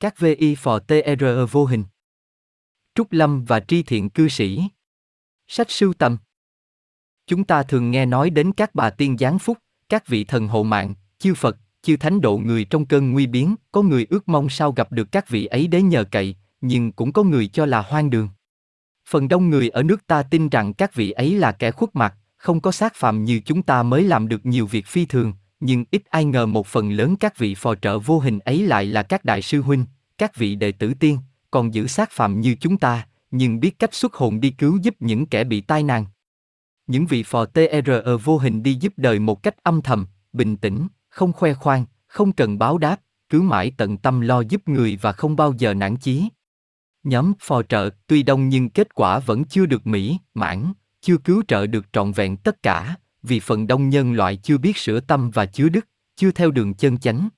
Các VI phò TR vô hình. Trúc Lâm và Tri Thiện Cư Sĩ. Sách sưu tầm. Chúng ta thường nghe nói đến các bà tiên giáng phúc, các vị thần hộ mạng, chư Phật, chư thánh độ người trong cơn nguy biến, có người ước mong sao gặp được các vị ấy để nhờ cậy, nhưng cũng có người cho là hoang đường. Phần đông người ở nước ta tin rằng các vị ấy là kẻ khuất mặt, không có xác phạm như chúng ta mới làm được nhiều việc phi thường, nhưng ít ai ngờ một phần lớn các vị phò trợ vô hình ấy lại là các đại sư huynh, các vị đệ tử tiên, còn giữ xác phạm như chúng ta, nhưng biết cách xuất hồn đi cứu giúp những kẻ bị tai nạn. Những vị phò TRE vô hình đi giúp đời một cách âm thầm, bình tĩnh, không khoe khoang, không cần báo đáp, cứ mãi tận tâm lo giúp người và không bao giờ nản chí. Nhóm phò trợ tuy đông nhưng kết quả vẫn chưa được mỹ, mãn, chưa cứu trợ được trọn vẹn tất cả, vì phần đông nhân loại chưa biết sửa tâm và chứa đức, chưa theo đường chân chánh.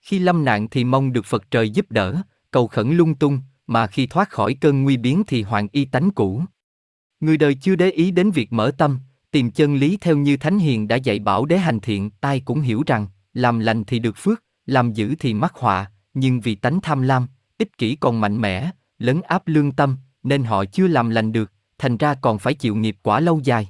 Khi lâm nạn thì mong được Phật trời giúp đỡ, cầu khẩn lung tung, mà khi thoát khỏi cơn nguy biến thì hoàng y tánh cũ. Người đời chưa để ý đến việc mở tâm, tìm chân lý theo như Thánh Hiền đã dạy bảo để hành thiện, tai cũng hiểu rằng, làm lành thì được phước, làm dữ thì mắc họa, nhưng vì tánh tham lam, ích kỷ còn mạnh mẽ, lấn áp lương tâm, nên họ chưa làm lành được, thành ra còn phải chịu nghiệp quả lâu dài.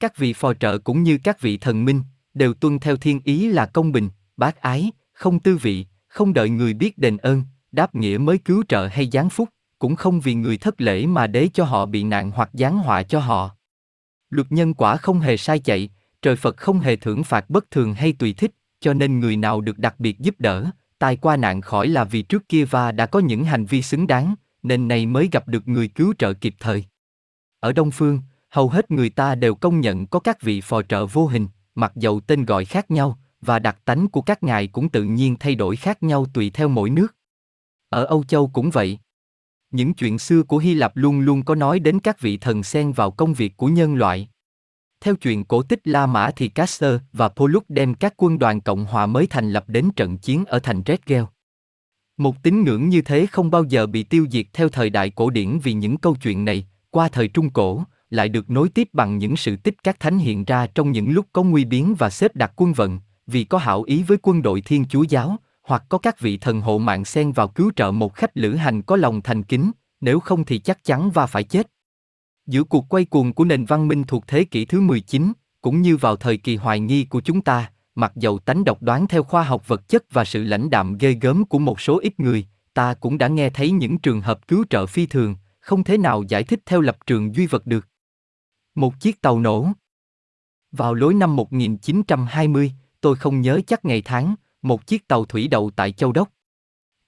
Các vị phò trợ cũng như các vị thần minh, đều tuân theo thiên ý là công bình, bác ái, không tư vị, không đợi người biết đền ơn, đáp nghĩa mới cứu trợ hay giáng phúc, cũng không vì người thất lễ mà để cho họ bị nạn hoặc giáng họa cho họ. Luật nhân quả không hề sai chạy, trời Phật không hề thưởng phạt bất thường hay tùy thích, cho nên người nào được đặc biệt giúp đỡ, tai qua nạn khỏi là vì trước kia và đã có những hành vi xứng đáng, nên nay mới gặp được người cứu trợ kịp thời. Ở Đông Phương, hầu hết người ta đều công nhận có các vị phò trợ vô hình, mặc dầu tên gọi khác nhau, và đặc tánh của các ngài cũng tự nhiên thay đổi khác nhau tùy theo mỗi nước. Ở Âu Châu cũng vậy. Những chuyện xưa của Hy Lạp luôn luôn có nói đến các vị thần xen vào công việc của nhân loại. Theo chuyện cổ tích La Mã thì Caster và Pollux đem các quân đoàn Cộng hòa mới thành lập đến trận chiến ở thành Redgel. Một tín ngưỡng như thế không bao giờ bị tiêu diệt theo thời đại cổ điển vì những câu chuyện này, qua thời Trung Cổ, lại được nối tiếp bằng những sự tích các thánh hiện ra trong những lúc có nguy biến và xếp đặt quân vận, vì có hảo ý với quân đội Thiên Chúa Giáo, hoặc có các vị thần hộ mạng xen vào cứu trợ một khách lữ hành có lòng thành kính, nếu không thì chắc chắn và phải chết. Giữa cuộc quay cuồng của nền văn minh thuộc thế kỷ thứ 19, cũng như vào thời kỳ hoài nghi của chúng ta, mặc dầu tánh độc đoán theo khoa học vật chất và sự lãnh đạm ghê gớm của một số ít người, ta cũng đã nghe thấy những trường hợp cứu trợ phi thường, không thể nào giải thích theo lập trường duy vật được. Một chiếc tàu nổ. Vào lối năm 1920, tôi không nhớ chắc ngày tháng, một chiếc tàu thủy đậu tại Châu Đốc.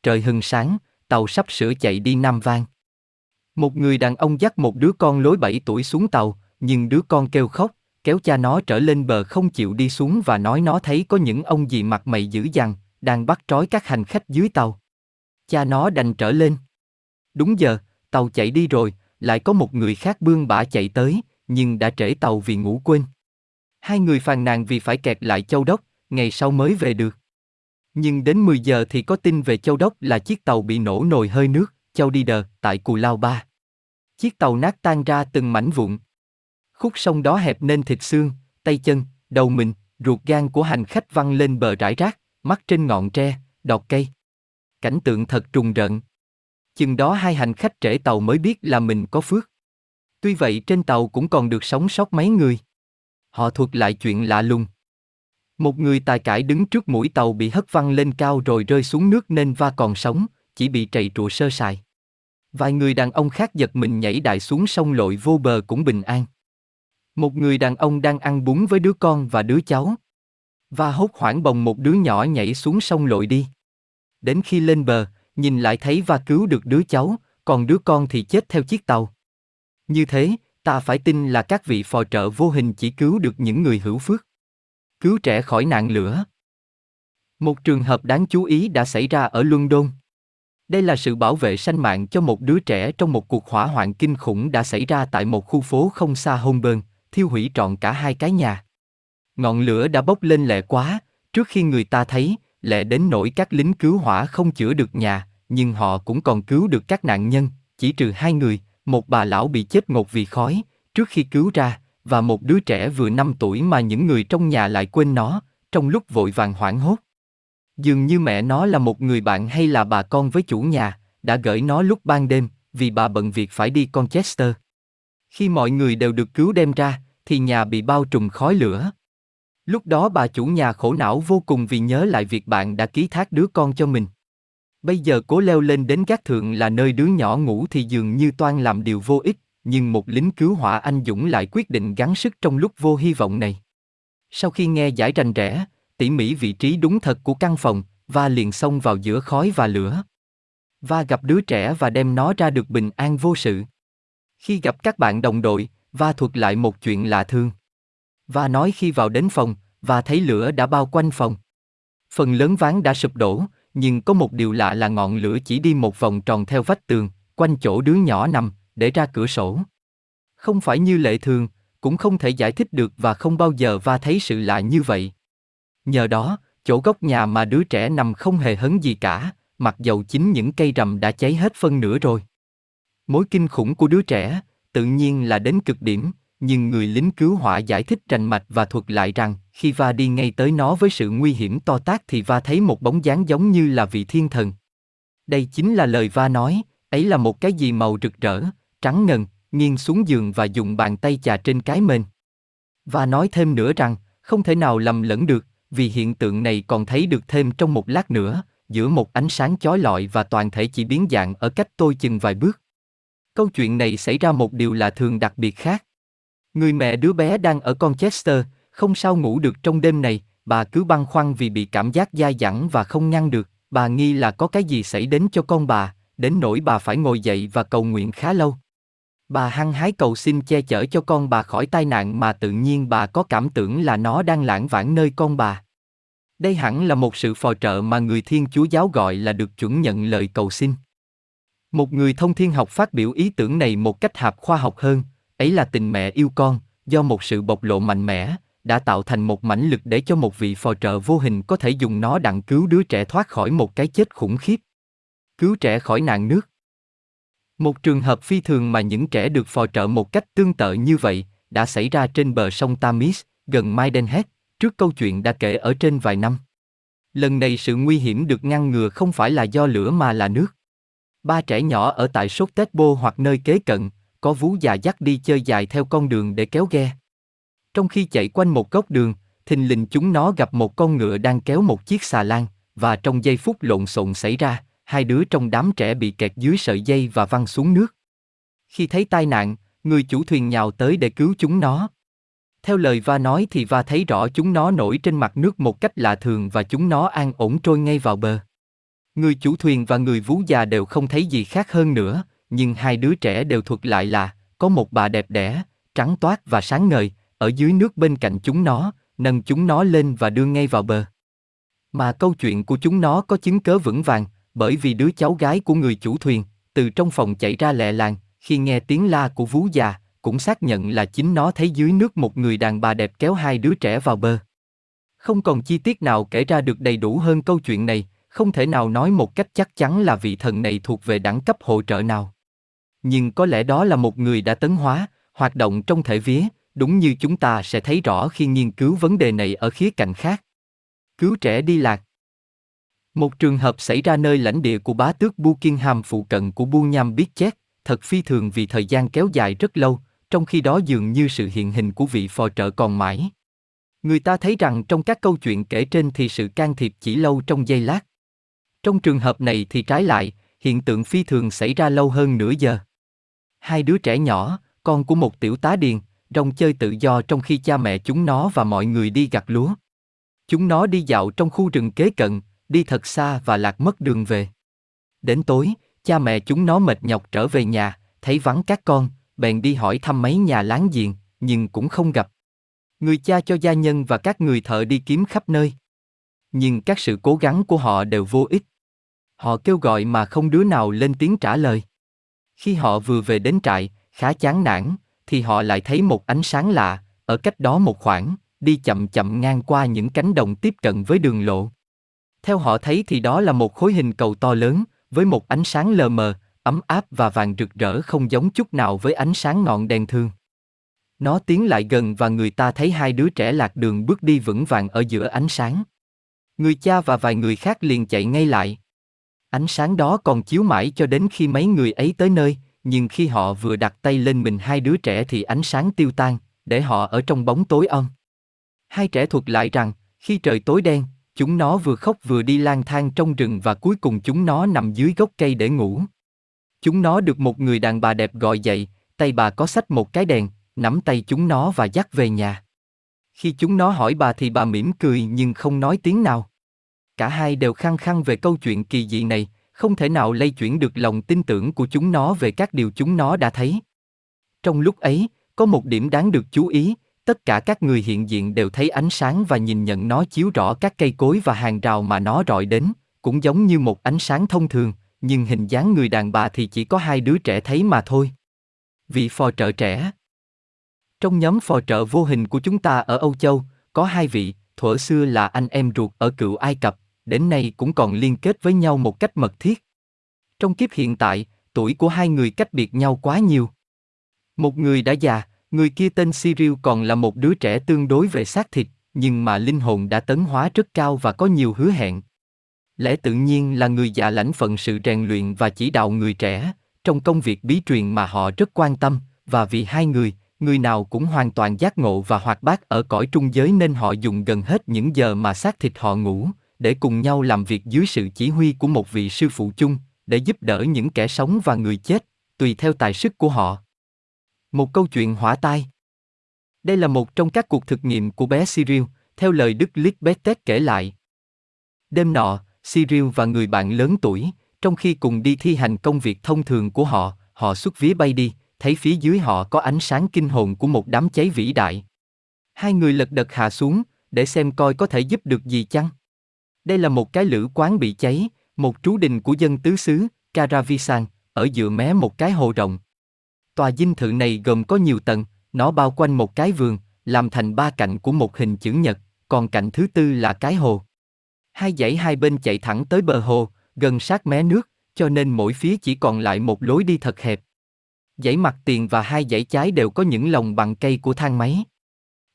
Trời hừng sáng, tàu sắp sửa chạy đi Nam Vang. Một người đàn ông dắt một đứa con lối 7 tuổi xuống tàu, nhưng đứa con kêu khóc, kéo cha nó trở lên bờ không chịu đi xuống và nói nó thấy có những ông gì mặt mày dữ dằn, đang bắt trói các hành khách dưới tàu. Cha nó đành trở lên. Đúng giờ, tàu chạy đi rồi, lại có một người khác bươn bả chạy tới, nhưng đã trễ tàu vì ngủ quên. Hai người phàn nàn vì phải kẹt lại châu đốc, ngày sau mới về được. Nhưng đến 10 giờ thì có tin về châu đốc là chiếc tàu bị nổ nồi hơi nước, châu đi đờ, tại Cù Lao Ba. Chiếc tàu nát tan ra từng mảnh vụn. Khúc sông đó hẹp nên thịt xương, tay chân, đầu mình, ruột gan của hành khách văng lên bờ rải rác, mắt trên ngọn tre, đọt cây. Cảnh tượng thật trùng rợn. Chừng đó hai hành khách trễ tàu mới biết là mình có phước. Tuy vậy trên tàu cũng còn được sống sót mấy người. Họ thuật lại chuyện lạ lùng. Một người tài cải đứng trước mũi tàu bị hất văng lên cao rồi rơi xuống nước nên va còn sống, chỉ bị trầy trụa sơ sài. Vài người đàn ông khác giật mình nhảy đại xuống sông lội vô bờ cũng bình an. Một người đàn ông đang ăn bún với đứa con và đứa cháu. Và hốt hoảng bồng một đứa nhỏ nhảy xuống sông lội đi. Đến khi lên bờ, nhìn lại thấy và cứu được đứa cháu, còn đứa con thì chết theo chiếc tàu. Như thế, ta phải tin là các vị phò trợ vô hình chỉ cứu được những người hữu phước. Cứu trẻ khỏi nạn lửa. Một trường hợp đáng chú ý đã xảy ra ở London. Đây là sự bảo vệ sanh mạng cho một đứa trẻ trong một cuộc hỏa hoạn kinh khủng đã xảy ra tại một khu phố không xa Holborn, thiêu hủy trọn cả hai cái nhà. Ngọn lửa đã bốc lên lẹ quá, trước khi người ta thấy, lẹ đến nỗi các lính cứu hỏa không chữa được nhà, nhưng họ cũng còn cứu được các nạn nhân, chỉ trừ hai người, một bà lão bị chết ngột vì khói, trước khi cứu ra, và một đứa trẻ vừa 5 tuổi mà những người trong nhà lại quên nó, trong lúc vội vàng hoảng hốt. Dường như mẹ nó là một người bạn hay là bà con với chủ nhà, đã gửi nó lúc ban đêm, vì bà bận việc phải đi Conchester. Khi mọi người đều được cứu đem ra, thì nhà bị bao trùm khói lửa. Lúc đó bà chủ nhà khổ não vô cùng vì nhớ lại việc bạn đã ký thác đứa con cho mình. Bây giờ cố leo lên đến gác thượng là nơi đứa nhỏ ngủ thì dường như toan làm điều vô ích, nhưng một lính cứu hỏa anh Dũng lại quyết định gắng sức trong lúc vô hy vọng này. Sau khi nghe giải rành rẽ, tỉ mỉ vị trí đúng thật của căn phòng, và liền xông vào giữa khói và lửa. Và gặp đứa trẻ và đem nó ra được bình an vô sự. Khi gặp các bạn đồng đội, và thuật lại một chuyện lạ thương. Và nói khi vào đến phòng, và thấy lửa đã bao quanh phòng. Phần lớn ván đã sụp đổ, nhưng có một điều lạ là ngọn lửa chỉ đi một vòng tròn theo vách tường, quanh chỗ đứa nhỏ nằm, để ra cửa sổ. Không phải như lệ thường, cũng không thể giải thích được và không bao giờ va thấy sự lạ như vậy. Nhờ đó, chỗ góc nhà mà đứa trẻ nằm không hề hấn gì cả, mặc dầu chính những cây rầm đã cháy hết phân nửa rồi. Mối kinh khủng của đứa trẻ, tự nhiên là đến cực điểm, nhưng người lính cứu hỏa giải thích rành mạch và thuật lại rằng, khi va đi ngay tới nó với sự nguy hiểm to tác thì va thấy một bóng dáng giống như là vị thiên thần. Đây chính là lời va nói, ấy là một cái gì màu rực rỡ, trắng ngần, nghiêng xuống giường và dùng bàn tay chà trên cái mền. Và nói thêm nữa rằng, không thể nào lầm lẫn được, vì hiện tượng này còn thấy được thêm trong một lát nữa, giữa một ánh sáng chói lọi và toàn thể chỉ biến dạng ở cách tôi chừng vài bước. Câu chuyện này xảy ra một điều là thường đặc biệt khác. Người mẹ đứa bé đang ở Conchester, không sao ngủ được trong đêm này, bà cứ băn khoăn vì bị cảm giác dai dẳng và không ngăn được, bà nghi là có cái gì xảy đến cho con bà, đến nỗi bà phải ngồi dậy và cầu nguyện khá lâu. Bà hăng hái cầu xin che chở cho con bà khỏi tai nạn mà tự nhiên bà có cảm tưởng là nó đang lãng vãng nơi con bà. Đây hẳn là một sự phò trợ mà người Thiên Chúa giáo gọi là được chuẩn nhận lời cầu xin. Một người thông thiên học phát biểu ý tưởng này một cách hạp khoa học hơn, ấy là tình mẹ yêu con, do một sự bộc lộ mạnh mẽ, đã tạo thành một mãnh lực để cho một vị phò trợ vô hình có thể dùng nó đặng cứu đứa trẻ thoát khỏi một cái chết khủng khiếp. Cứu trẻ khỏi nạn nước. Một trường hợp phi thường mà những trẻ được phò trợ một cách tương tự như vậy đã xảy ra trên bờ sông Tamis, gần Maidenhead, trước câu chuyện đã kể ở trên vài năm. Lần này sự nguy hiểm được ngăn ngừa không phải là do lửa mà là nước. Ba trẻ nhỏ ở tại sốt Tết Bô hoặc nơi kế cận, có vú già dắt đi chơi dài theo con đường để kéo ghe. Trong khi chạy quanh một góc đường, thình lình chúng nó gặp một con ngựa đang kéo một chiếc xà lan, và trong giây phút lộn xộn xảy ra, hai đứa trong đám trẻ bị kẹt dưới sợi dây và văng xuống nước. Khi thấy tai nạn, người chủ thuyền nhào tới để cứu chúng nó. Theo lời Va nói thì Va thấy rõ chúng nó nổi trên mặt nước một cách lạ thường và chúng nó an ổn trôi ngay vào bờ. Người chủ thuyền và người vú già đều không thấy gì khác hơn nữa, nhưng hai đứa trẻ đều thuật lại là, có một bà đẹp đẽ, trắng toát và sáng ngời, ở dưới nước bên cạnh chúng nó, nâng chúng nó lên và đưa ngay vào bờ. Mà câu chuyện của chúng nó có chứng cớ vững vàng, bởi vì đứa cháu gái của người chủ thuyền, từ trong phòng chạy ra lẹ làng, khi nghe tiếng la của vú già, cũng xác nhận là chính nó thấy dưới nước một người đàn bà đẹp kéo hai đứa trẻ vào bờ. Không còn chi tiết nào kể ra được đầy đủ hơn câu chuyện này, không thể nào nói một cách chắc chắn là vị thần này thuộc về đẳng cấp hỗ trợ nào. Nhưng có lẽ đó là một người đã tấn hóa, hoạt động trong thể vía, đúng như chúng ta sẽ thấy rõ khi nghiên cứu vấn đề này ở khía cạnh khác. Cứu trẻ đi lạc Một trường hợp xảy ra nơi lãnh địa của bá tước Buckingham phụ cận của Bunyam biết chết, thật phi thường vì thời gian kéo dài rất lâu, trong khi đó dường như sự hiện hình của vị phò trợ còn mãi. Người ta thấy rằng trong các câu chuyện kể trên thì sự can thiệp chỉ lâu trong giây lát. Trong trường hợp này thì trái lại, hiện tượng phi thường xảy ra lâu hơn nửa giờ. Hai đứa trẻ nhỏ, con của một tiểu tá điền, rong chơi tự do trong khi cha mẹ chúng nó và mọi người đi gặt lúa. Chúng nó đi dạo trong khu rừng kế cận, đi thật xa và lạc mất đường về. Đến tối, cha mẹ chúng nó mệt nhọc trở về nhà, thấy vắng các con, bèn đi hỏi thăm mấy nhà láng giềng, nhưng cũng không gặp. Người cha cho gia nhân và các người thợ đi kiếm khắp nơi. Nhưng các sự cố gắng của họ đều vô ích. Họ kêu gọi mà không đứa nào lên tiếng trả lời. Khi họ vừa về đến trại, khá chán nản, thì họ lại thấy một ánh sáng lạ, ở cách đó một khoảng, đi chậm chậm ngang qua những cánh đồng tiếp cận với đường lộ. Theo họ thấy thì đó là một khối hình cầu to lớn, với một ánh sáng lờ mờ, ấm áp và vàng rực rỡ không giống chút nào với ánh sáng ngọn đèn thương. Nó tiến lại gần và người ta thấy hai đứa trẻ lạc đường bước đi vững vàng ở giữa ánh sáng. người cha và vài người khác liền chạy ngay lại. Ánh sáng đó còn chiếu mãi cho đến khi mấy người ấy tới nơi, nhưng khi họ vừa đặt tay lên mình hai đứa trẻ thì ánh sáng tiêu tan, để họ ở trong bóng tối âm Hai trẻ thuật lại rằng, khi trời tối đen, chúng nó vừa khóc vừa đi lang thang trong rừng và cuối cùng chúng nó nằm dưới gốc cây để ngủ. Chúng nó được một người đàn bà đẹp gọi dậy, tay bà có sách một cái đèn, nắm tay chúng nó và dắt về nhà. Khi chúng nó hỏi bà thì bà mỉm cười nhưng không nói tiếng nào. Cả hai đều khăng khăng về câu chuyện kỳ dị này, không thể nào lay chuyển được lòng tin tưởng của chúng nó về các điều chúng nó đã thấy. Trong lúc ấy, có một điểm đáng được chú ý, tất cả các người hiện diện đều thấy ánh sáng và nhìn nhận nó chiếu rõ các cây cối và hàng rào mà nó rọi đến, cũng giống như một ánh sáng thông thường, nhưng hình dáng người đàn bà thì chỉ có hai đứa trẻ thấy mà thôi. Vị phò trợ trẻ Trong nhóm phò trợ vô hình của chúng ta ở Âu Châu, có hai vị, thuở xưa là anh em ruột ở cựu Ai Cập, đến nay cũng còn liên kết với nhau một cách mật thiết. Trong kiếp hiện tại, tuổi của hai người cách biệt nhau quá nhiều. Một người đã già, người kia tên Cyril còn là một đứa trẻ tương đối về xác thịt, nhưng mà linh hồn đã tấn hóa rất cao và có nhiều hứa hẹn. Lẽ tự nhiên là người già lãnh phận sự rèn luyện và chỉ đạo người trẻ, trong công việc bí truyền mà họ rất quan tâm, và vì hai người, người nào cũng hoàn toàn giác ngộ và hoạt bát ở cõi trung giới nên họ dùng gần hết những giờ mà xác thịt họ ngủ, để cùng nhau làm việc dưới sự chỉ huy của một vị sư phụ chung, để giúp đỡ những kẻ sống và người chết, tùy theo tài sức của họ. Một câu chuyện hỏa tai. Đây là một trong các cuộc thực nghiệm của bé Cyril, theo lời Đức Lisbeth kể lại. Đêm nọ, Cyril và người bạn lớn tuổi, trong khi cùng đi thi hành công việc thông thường của họ, họ xuất vía bay đi, thấy phía dưới họ có ánh sáng kinh hồn của một đám cháy vĩ đại. Hai người lật đật hạ xuống, để xem coi có thể giúp được gì chăng. Đây là một cái lữ quán bị cháy, một trú đình của dân tứ xứ, Karavisan, ở giữa mé một cái hồ rộng. Tòa dinh thự này gồm có nhiều tầng, nó bao quanh một cái vườn, làm thành ba cạnh của một hình chữ nhật, còn cạnh thứ tư là cái hồ. Hai dãy hai bên chạy thẳng tới bờ hồ, gần sát mé nước, cho nên mỗi phía chỉ còn lại một lối đi thật hẹp. Dãy mặt tiền và hai dãy trái đều có những lồng bằng cây của thang máy.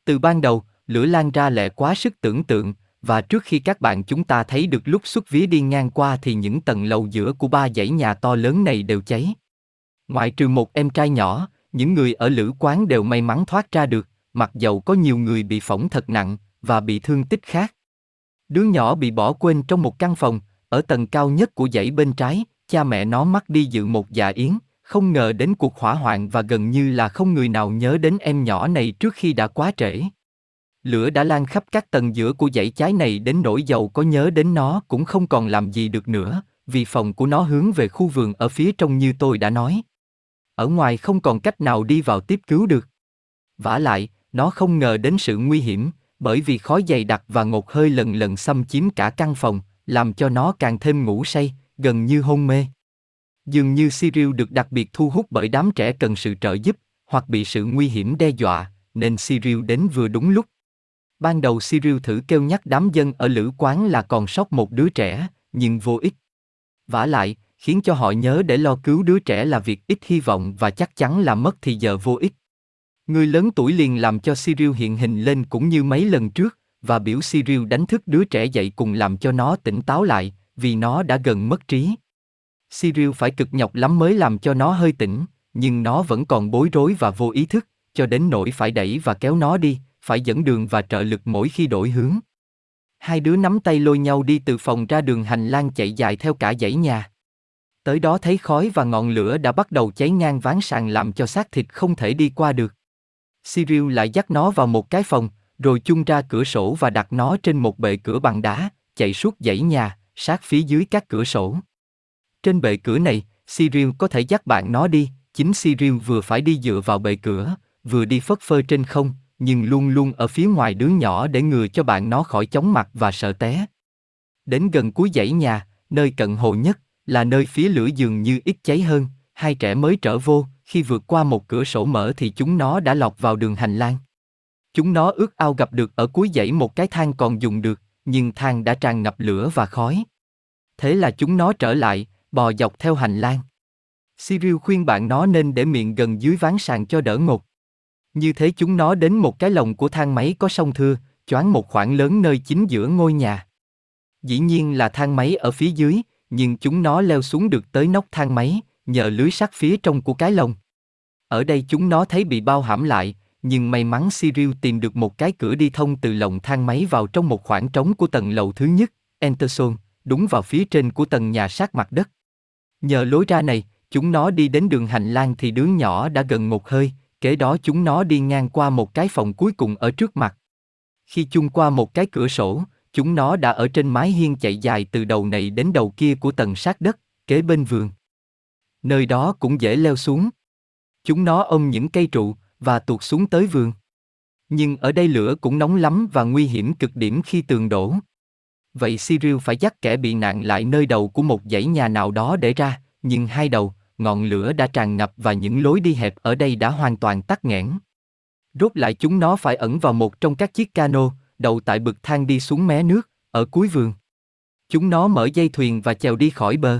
Từ ban đầu, lửa lan ra lẹ quá sức tưởng tượng, và trước khi các bạn chúng ta thấy được lúc xuất vía đi ngang qua thì những tầng lầu giữa của ba dãy nhà to lớn này đều cháy. Ngoại trừ một em trai nhỏ, những người ở lữ quán đều may mắn thoát ra được, mặc dầu có nhiều người bị phỏng thật nặng và bị thương tích khác. Đứa nhỏ bị bỏ quên trong một căn phòng, ở tầng cao nhất của dãy bên trái, cha mẹ nó mắc đi dự một dạ yến, không ngờ đến cuộc hỏa hoạn và gần như là không người nào nhớ đến em nhỏ này trước khi đã quá trễ. Lửa đã lan khắp các tầng giữa của dãy trái này đến nỗi dầu có nhớ đến nó cũng không còn làm gì được nữa, vì phòng của nó hướng về khu vườn ở phía trong như tôi đã nói. Ở ngoài không còn cách nào đi vào tiếp cứu được. vả lại, nó không ngờ đến sự nguy hiểm, bởi vì khói dày đặc và ngột hơi lần lần xâm chiếm cả căn phòng, làm cho nó càng thêm ngủ say, gần như hôn mê. Dường như Cyril được đặc biệt thu hút bởi đám trẻ cần sự trợ giúp, hoặc bị sự nguy hiểm đe dọa, nên Cyril đến vừa đúng lúc. Ban đầu Cyril thử kêu nhắc đám dân ở lữ quán là còn sót một đứa trẻ, nhưng vô ích. vả lại, khiến cho họ nhớ để lo cứu đứa trẻ là việc ít hy vọng và chắc chắn là mất thì giờ vô ích. Người lớn tuổi liền làm cho Cyril hiện hình lên cũng như mấy lần trước, và biểu Cyril đánh thức đứa trẻ dậy cùng làm cho nó tỉnh táo lại, vì nó đã gần mất trí. Cyril phải cực nhọc lắm mới làm cho nó hơi tỉnh, nhưng nó vẫn còn bối rối và vô ý thức, cho đến nỗi phải đẩy và kéo nó đi, phải dẫn đường và trợ lực mỗi khi đổi hướng. Hai đứa nắm tay lôi nhau đi từ phòng ra đường hành lang chạy dài theo cả dãy nhà. Tới đó thấy khói và ngọn lửa đã bắt đầu cháy ngang ván sàn làm cho xác thịt không thể đi qua được. Cyril lại dắt nó vào một cái phòng, rồi chung ra cửa sổ và đặt nó trên một bệ cửa bằng đá, chạy suốt dãy nhà, sát phía dưới các cửa sổ. Trên bệ cửa này, Cyril có thể dắt bạn nó đi, chính Cyril vừa phải đi dựa vào bệ cửa, vừa đi phất phơ trên không, nhưng luôn luôn ở phía ngoài đứa nhỏ để ngừa cho bạn nó khỏi chóng mặt và sợ té. Đến gần cuối dãy nhà, nơi cận hồ nhất, là nơi phía lửa dường như ít cháy hơn, hai trẻ mới trở vô, khi vượt qua một cửa sổ mở thì chúng nó đã lọt vào đường hành lang. Chúng nó ước ao gặp được ở cuối dãy một cái thang còn dùng được, nhưng thang đã tràn ngập lửa và khói. Thế là chúng nó trở lại, bò dọc theo hành lang. Cyril khuyên bạn nó nên để miệng gần dưới ván sàn cho đỡ ngột. Như thế chúng nó đến một cái lồng của thang máy có sông thưa, choáng một khoảng lớn nơi chính giữa ngôi nhà. Dĩ nhiên là thang máy ở phía dưới, nhưng chúng nó leo xuống được tới nóc thang máy, nhờ lưới sắt phía trong của cái lồng. Ở đây chúng nó thấy bị bao hãm lại, nhưng may mắn Cyril tìm được một cái cửa đi thông từ lồng thang máy vào trong một khoảng trống của tầng lầu thứ nhất, Enterson, đúng vào phía trên của tầng nhà sát mặt đất. Nhờ lối ra này, chúng nó đi đến đường hành lang thì đứa nhỏ đã gần một hơi, kế đó chúng nó đi ngang qua một cái phòng cuối cùng ở trước mặt. Khi chung qua một cái cửa sổ, chúng nó đã ở trên mái hiên chạy dài từ đầu này đến đầu kia của tầng sát đất, kế bên vườn. Nơi đó cũng dễ leo xuống. Chúng nó ôm những cây trụ và tuột xuống tới vườn. Nhưng ở đây lửa cũng nóng lắm và nguy hiểm cực điểm khi tường đổ. Vậy Cyril phải dắt kẻ bị nạn lại nơi đầu của một dãy nhà nào đó để ra, nhưng hai đầu, ngọn lửa đã tràn ngập và những lối đi hẹp ở đây đã hoàn toàn tắc nghẽn. Rốt lại chúng nó phải ẩn vào một trong các chiếc cano, đầu tại bực thang đi xuống mé nước, ở cuối vườn. Chúng nó mở dây thuyền và chèo đi khỏi bờ.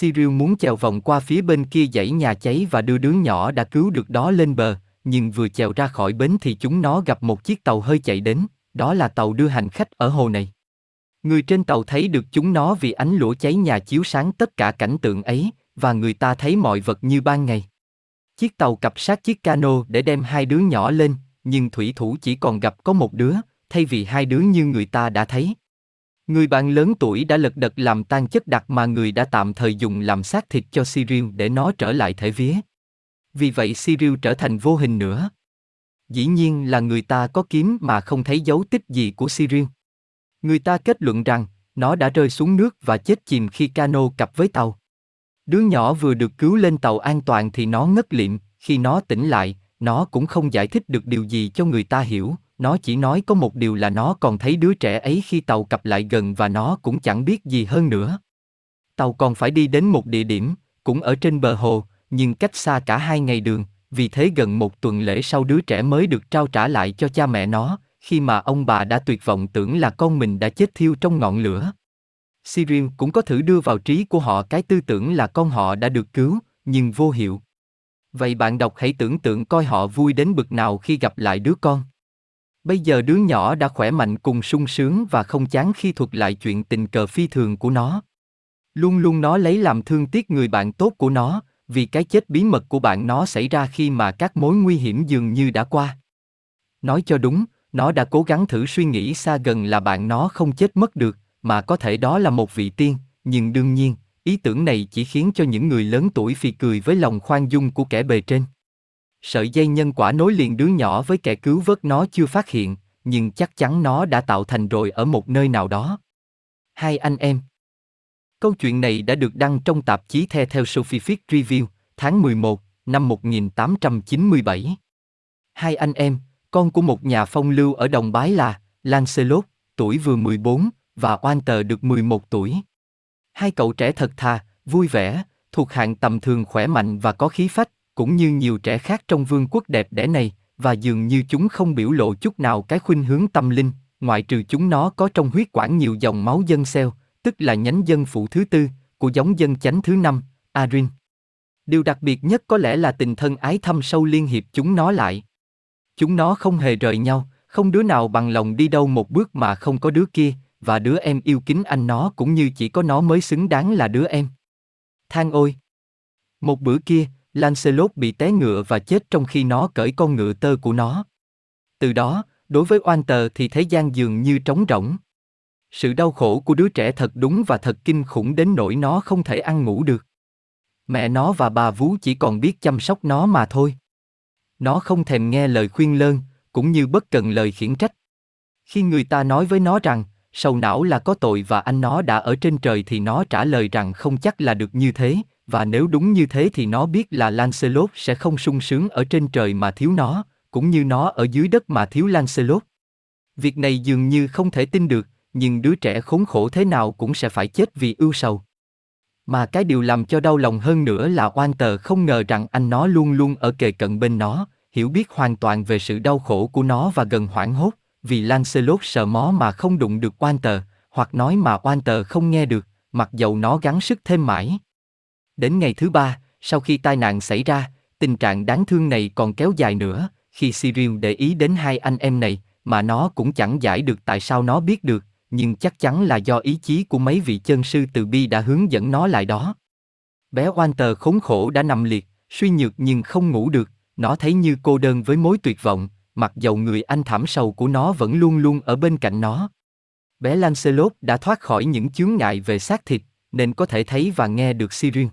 Cyril muốn chèo vòng qua phía bên kia dãy nhà cháy và đưa đứa nhỏ đã cứu được đó lên bờ, nhưng vừa chèo ra khỏi bến thì chúng nó gặp một chiếc tàu hơi chạy đến, đó là tàu đưa hành khách ở hồ này. Người trên tàu thấy được chúng nó vì ánh lửa cháy nhà chiếu sáng tất cả cảnh tượng ấy, và người ta thấy mọi vật như ban ngày. Chiếc tàu cặp sát chiếc cano để đem hai đứa nhỏ lên, nhưng thủy thủ chỉ còn gặp có một đứa, thay vì hai đứa như người ta đã thấy. Người bạn lớn tuổi đã lật đật làm tan chất đặc mà người đã tạm thời dùng làm xác thịt cho Cyril để nó trở lại thể vía. Vì vậy Cyril trở thành vô hình nữa. Dĩ nhiên là người ta có kiếm mà không thấy dấu tích gì của Cyril. Người ta kết luận rằng, nó đã rơi xuống nước và chết chìm khi cano cặp với tàu. Đứa nhỏ vừa được cứu lên tàu an toàn thì nó ngất liệm, khi nó tỉnh lại, nó cũng không giải thích được điều gì cho người ta hiểu, nó chỉ nói có một điều là nó còn thấy đứa trẻ ấy khi tàu cập lại gần và nó cũng chẳng biết gì hơn nữa. Tàu còn phải đi đến một địa điểm, cũng ở trên bờ hồ, nhưng cách xa cả hai ngày đường, vì thế gần một tuần lễ sau đứa trẻ mới được trao trả lại cho cha mẹ nó, khi mà ông bà đã tuyệt vọng tưởng là con mình đã chết thiêu trong ngọn lửa. Cyril cũng có thử đưa vào trí của họ cái tư tưởng là con họ đã được cứu, nhưng vô hiệu. Vậy bạn đọc hãy tưởng tượng coi họ vui đến bực nào khi gặp lại đứa con. Bây giờ đứa nhỏ đã khỏe mạnh cùng sung sướng và không chán khi thuật lại chuyện tình cờ phi thường của nó. Luôn luôn nó lấy làm thương tiếc người bạn tốt của nó, vì cái chết bí mật của bạn nó xảy ra khi mà các mối nguy hiểm dường như đã qua. Nói cho đúng, nó đã cố gắng thử suy nghĩ xa gần là bạn nó không chết mất được, mà có thể đó là một vị tiên, nhưng đương nhiên, ý tưởng này chỉ khiến cho những người lớn tuổi phì cười với lòng khoan dung của kẻ bề trên. Sợi dây nhân quả nối liền đứa nhỏ với kẻ cứu vớt nó chưa phát hiện, nhưng chắc chắn nó đã tạo thành rồi ở một nơi nào đó. Hai anh em Câu chuyện này đã được đăng trong tạp chí The theo Sophific Review, tháng 11, năm 1897. Hai anh em, con của một nhà phong lưu ở Đồng Bái là Lancelot, tuổi vừa 14, và Walter được 11 tuổi. Hai cậu trẻ thật thà, vui vẻ, thuộc hạng tầm thường khỏe mạnh và có khí phách, cũng như nhiều trẻ khác trong vương quốc đẹp đẽ này, và dường như chúng không biểu lộ chút nào cái khuynh hướng tâm linh, ngoại trừ chúng nó có trong huyết quản nhiều dòng máu dân xeo, tức là nhánh dân phụ thứ tư, của giống dân chánh thứ năm, Arin. Điều đặc biệt nhất có lẽ là tình thân ái thâm sâu liên hiệp chúng nó lại. Chúng nó không hề rời nhau, không đứa nào bằng lòng đi đâu một bước mà không có đứa kia, và đứa em yêu kính anh nó cũng như chỉ có nó mới xứng đáng là đứa em. Than ôi! Một bữa kia, Lancelot bị té ngựa và chết trong khi nó cởi con ngựa tơ của nó. Từ đó, đối với oan tờ thì thế gian dường như trống rỗng. Sự đau khổ của đứa trẻ thật đúng và thật kinh khủng đến nỗi nó không thể ăn ngủ được. Mẹ nó và bà vú chỉ còn biết chăm sóc nó mà thôi. Nó không thèm nghe lời khuyên lơn, cũng như bất cần lời khiển trách. Khi người ta nói với nó rằng, sầu não là có tội và anh nó đã ở trên trời thì nó trả lời rằng không chắc là được như thế, và nếu đúng như thế thì nó biết là Lancelot sẽ không sung sướng ở trên trời mà thiếu nó, cũng như nó ở dưới đất mà thiếu Lancelot. Việc này dường như không thể tin được, nhưng đứa trẻ khốn khổ thế nào cũng sẽ phải chết vì ưu sầu. Mà cái điều làm cho đau lòng hơn nữa là oan tờ không ngờ rằng anh nó luôn luôn ở kề cận bên nó, hiểu biết hoàn toàn về sự đau khổ của nó và gần hoảng hốt, vì Lancelot sợ mó mà không đụng được Walter, hoặc nói mà Walter không nghe được, mặc dầu nó gắng sức thêm mãi. Đến ngày thứ ba, sau khi tai nạn xảy ra, tình trạng đáng thương này còn kéo dài nữa, khi Cyril để ý đến hai anh em này, mà nó cũng chẳng giải được tại sao nó biết được, nhưng chắc chắn là do ý chí của mấy vị chân sư từ bi đã hướng dẫn nó lại đó. Bé Walter khốn khổ đã nằm liệt, suy nhược nhưng không ngủ được, nó thấy như cô đơn với mối tuyệt vọng, mặc dầu người anh thảm sầu của nó vẫn luôn luôn ở bên cạnh nó. Bé Lancelot đã thoát khỏi những chướng ngại về xác thịt, nên có thể thấy và nghe được Sirius.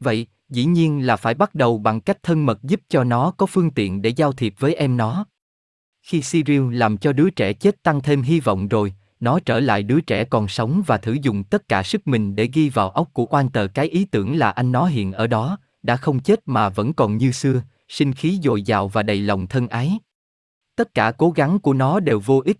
Vậy, dĩ nhiên là phải bắt đầu bằng cách thân mật giúp cho nó có phương tiện để giao thiệp với em nó. Khi Sirius làm cho đứa trẻ chết tăng thêm hy vọng rồi, nó trở lại đứa trẻ còn sống và thử dùng tất cả sức mình để ghi vào óc của Quan tờ cái ý tưởng là anh nó hiện ở đó, đã không chết mà vẫn còn như xưa, sinh khí dồi dào và đầy lòng thân ái. Tất cả cố gắng của nó đều vô ích.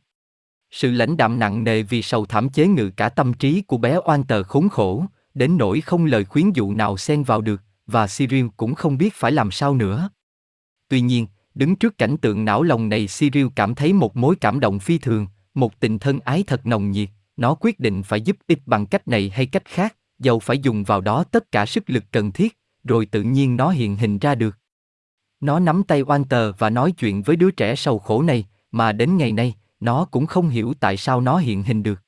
Sự lãnh đạm nặng nề vì sầu thảm chế ngự cả tâm trí của bé oan tờ khốn khổ, đến nỗi không lời khuyến dụ nào xen vào được, và Cyril cũng không biết phải làm sao nữa. Tuy nhiên, đứng trước cảnh tượng não lòng này Cyril cảm thấy một mối cảm động phi thường, một tình thân ái thật nồng nhiệt, nó quyết định phải giúp ích bằng cách này hay cách khác, dầu phải dùng vào đó tất cả sức lực cần thiết, rồi tự nhiên nó hiện hình ra được. Nó nắm tay Walter và nói chuyện với đứa trẻ sầu khổ này, mà đến ngày nay, nó cũng không hiểu tại sao nó hiện hình được.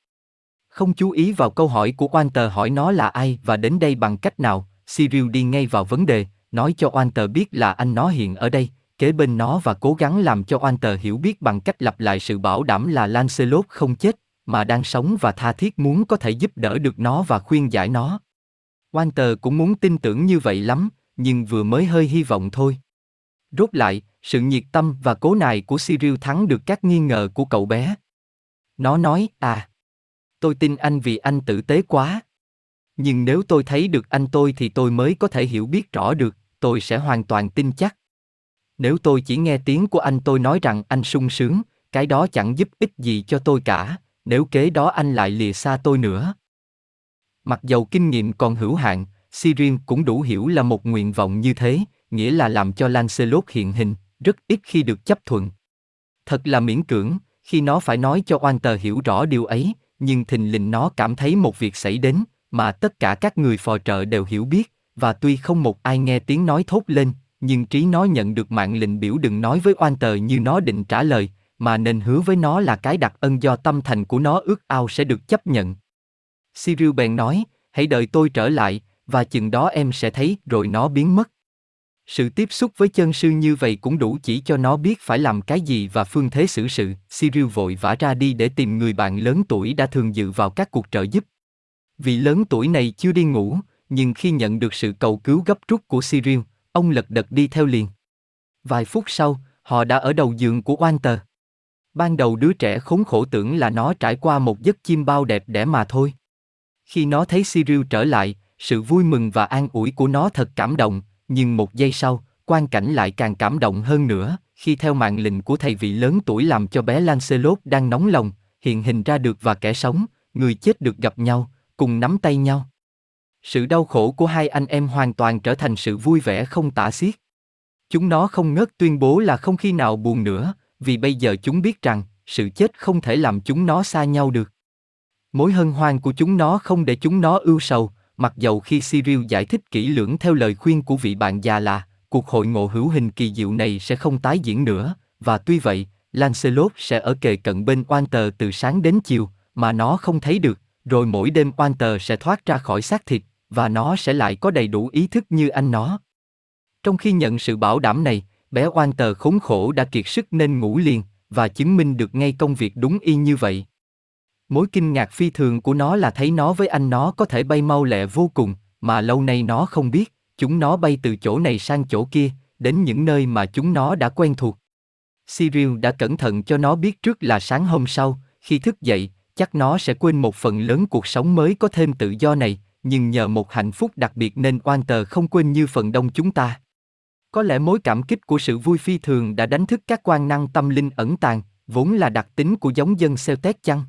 Không chú ý vào câu hỏi của Walter hỏi nó là ai và đến đây bằng cách nào, Cyril đi ngay vào vấn đề, nói cho Walter biết là anh nó hiện ở đây, kế bên nó và cố gắng làm cho Walter hiểu biết bằng cách lặp lại sự bảo đảm là Lancelot không chết, mà đang sống và tha thiết muốn có thể giúp đỡ được nó và khuyên giải nó. Walter cũng muốn tin tưởng như vậy lắm, nhưng vừa mới hơi hy vọng thôi. Rốt lại, sự nhiệt tâm và cố nài của Cyril thắng được các nghi ngờ của cậu bé. Nó nói, à, tôi tin anh vì anh tử tế quá. Nhưng nếu tôi thấy được anh tôi thì tôi mới có thể hiểu biết rõ được, tôi sẽ hoàn toàn tin chắc. Nếu tôi chỉ nghe tiếng của anh tôi nói rằng anh sung sướng, cái đó chẳng giúp ích gì cho tôi cả, nếu kế đó anh lại lìa xa tôi nữa. Mặc dầu kinh nghiệm còn hữu hạn, Cyril cũng đủ hiểu là một nguyện vọng như thế, nghĩa là làm cho Lancelot hiện hình, rất ít khi được chấp thuận. Thật là miễn cưỡng, khi nó phải nói cho oan tờ hiểu rõ điều ấy, nhưng thình lình nó cảm thấy một việc xảy đến, mà tất cả các người phò trợ đều hiểu biết, và tuy không một ai nghe tiếng nói thốt lên, nhưng trí nó nhận được mạng lệnh biểu đừng nói với oan tờ như nó định trả lời, mà nên hứa với nó là cái đặc ân do tâm thành của nó ước ao sẽ được chấp nhận. Cyril bèn nói, hãy đợi tôi trở lại, và chừng đó em sẽ thấy rồi nó biến mất. Sự tiếp xúc với chân sư như vậy cũng đủ chỉ cho nó biết phải làm cái gì và phương thế xử sự. Cyril vội vã ra đi để tìm người bạn lớn tuổi đã thường dự vào các cuộc trợ giúp. Vị lớn tuổi này chưa đi ngủ, nhưng khi nhận được sự cầu cứu gấp rút của Cyril, ông lật đật đi theo liền. Vài phút sau, họ đã ở đầu giường của Walter. Ban đầu đứa trẻ khốn khổ tưởng là nó trải qua một giấc chim bao đẹp đẽ mà thôi. Khi nó thấy Cyril trở lại, sự vui mừng và an ủi của nó thật cảm động, nhưng một giây sau, quan cảnh lại càng cảm động hơn nữa, khi theo mạng lệnh của thầy vị lớn tuổi làm cho bé Lancelot đang nóng lòng, hiện hình ra được và kẻ sống, người chết được gặp nhau, cùng nắm tay nhau. Sự đau khổ của hai anh em hoàn toàn trở thành sự vui vẻ không tả xiết. Chúng nó không ngớt tuyên bố là không khi nào buồn nữa, vì bây giờ chúng biết rằng, sự chết không thể làm chúng nó xa nhau được. Mối hân hoan của chúng nó không để chúng nó ưu sầu, mặc dầu khi Cyril giải thích kỹ lưỡng theo lời khuyên của vị bạn già là, cuộc hội ngộ hữu hình kỳ diệu này sẽ không tái diễn nữa, và tuy vậy, Lancelot sẽ ở kề cận bên Walter từ sáng đến chiều, mà nó không thấy được, rồi mỗi đêm Walter sẽ thoát ra khỏi xác thịt, và nó sẽ lại có đầy đủ ý thức như anh nó. Trong khi nhận sự bảo đảm này, bé Walter khốn khổ đã kiệt sức nên ngủ liền, và chứng minh được ngay công việc đúng y như vậy. Mối kinh ngạc phi thường của nó là thấy nó với anh nó có thể bay mau lẹ vô cùng, mà lâu nay nó không biết, chúng nó bay từ chỗ này sang chỗ kia, đến những nơi mà chúng nó đã quen thuộc. Cyril đã cẩn thận cho nó biết trước là sáng hôm sau, khi thức dậy, chắc nó sẽ quên một phần lớn cuộc sống mới có thêm tự do này, nhưng nhờ một hạnh phúc đặc biệt nên oan tờ không quên như phần đông chúng ta. Có lẽ mối cảm kích của sự vui phi thường đã đánh thức các quan năng tâm linh ẩn tàng, vốn là đặc tính của giống dân Celtic chăng?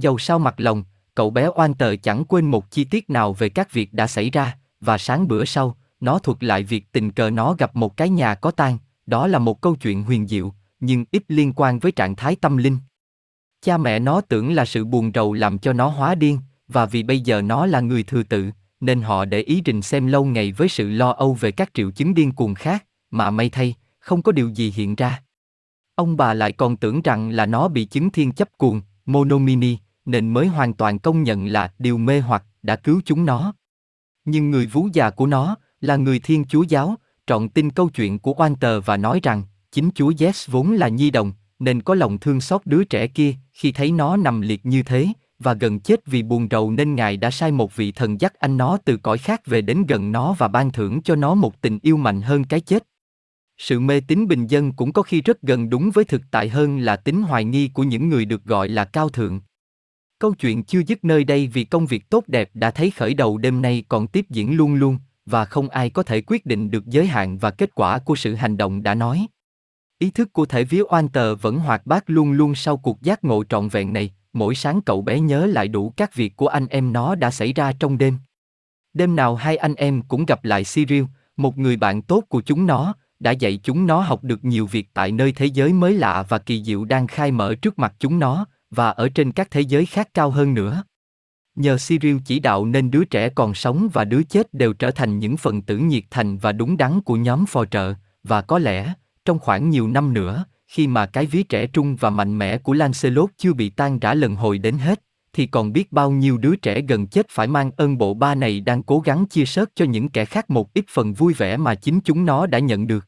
Dầu sao mặt lòng, cậu bé oan tờ chẳng quên một chi tiết nào về các việc đã xảy ra, và sáng bữa sau, nó thuật lại việc tình cờ nó gặp một cái nhà có tang, đó là một câu chuyện huyền diệu, nhưng ít liên quan với trạng thái tâm linh. Cha mẹ nó tưởng là sự buồn rầu làm cho nó hóa điên, và vì bây giờ nó là người thừa tự, nên họ để ý trình xem lâu ngày với sự lo âu về các triệu chứng điên cuồng khác, mà may thay, không có điều gì hiện ra. Ông bà lại còn tưởng rằng là nó bị chứng thiên chấp cuồng, monomini, nên mới hoàn toàn công nhận là điều mê hoặc đã cứu chúng nó. Nhưng người vú già của nó, là người Thiên Chúa giáo, trọn tin câu chuyện của oan tờ và nói rằng, chính Chúa Yes vốn là nhi đồng, nên có lòng thương xót đứa trẻ kia khi thấy nó nằm liệt như thế, và gần chết vì buồn rầu nên Ngài đã sai một vị thần dắt anh nó từ cõi khác về đến gần nó và ban thưởng cho nó một tình yêu mạnh hơn cái chết. Sự mê tín bình dân cũng có khi rất gần đúng với thực tại hơn là tính hoài nghi của những người được gọi là cao thượng. Câu chuyện chưa dứt nơi đây vì công việc tốt đẹp đã thấy khởi đầu đêm nay còn tiếp diễn luôn luôn, và không ai có thể quyết định được giới hạn và kết quả của sự hành động đã nói. Ý thức của thể vía oan tờ vẫn hoạt bát luôn luôn sau cuộc giác ngộ trọn vẹn này, mỗi sáng cậu bé nhớ lại đủ các việc của anh em nó đã xảy ra trong đêm. Đêm nào hai anh em cũng gặp lại Cyril, một người bạn tốt của chúng nó, đã dạy chúng nó học được nhiều việc tại nơi thế giới mới lạ và kỳ diệu đang khai mở trước mặt chúng nó, và ở trên các thế giới khác cao hơn nữa. Nhờ Cyril chỉ đạo nên đứa trẻ còn sống và đứa chết đều trở thành những phần tử nhiệt thành và đúng đắn của nhóm phò trợ, và có lẽ, trong khoảng nhiều năm nữa, khi mà cái ví trẻ trung và mạnh mẽ của Lancelot chưa bị tan rã lần hồi đến hết, thì còn biết bao nhiêu đứa trẻ gần chết phải mang ơn bộ ba này đang cố gắng chia sớt cho những kẻ khác một ít phần vui vẻ mà chính chúng nó đã nhận được.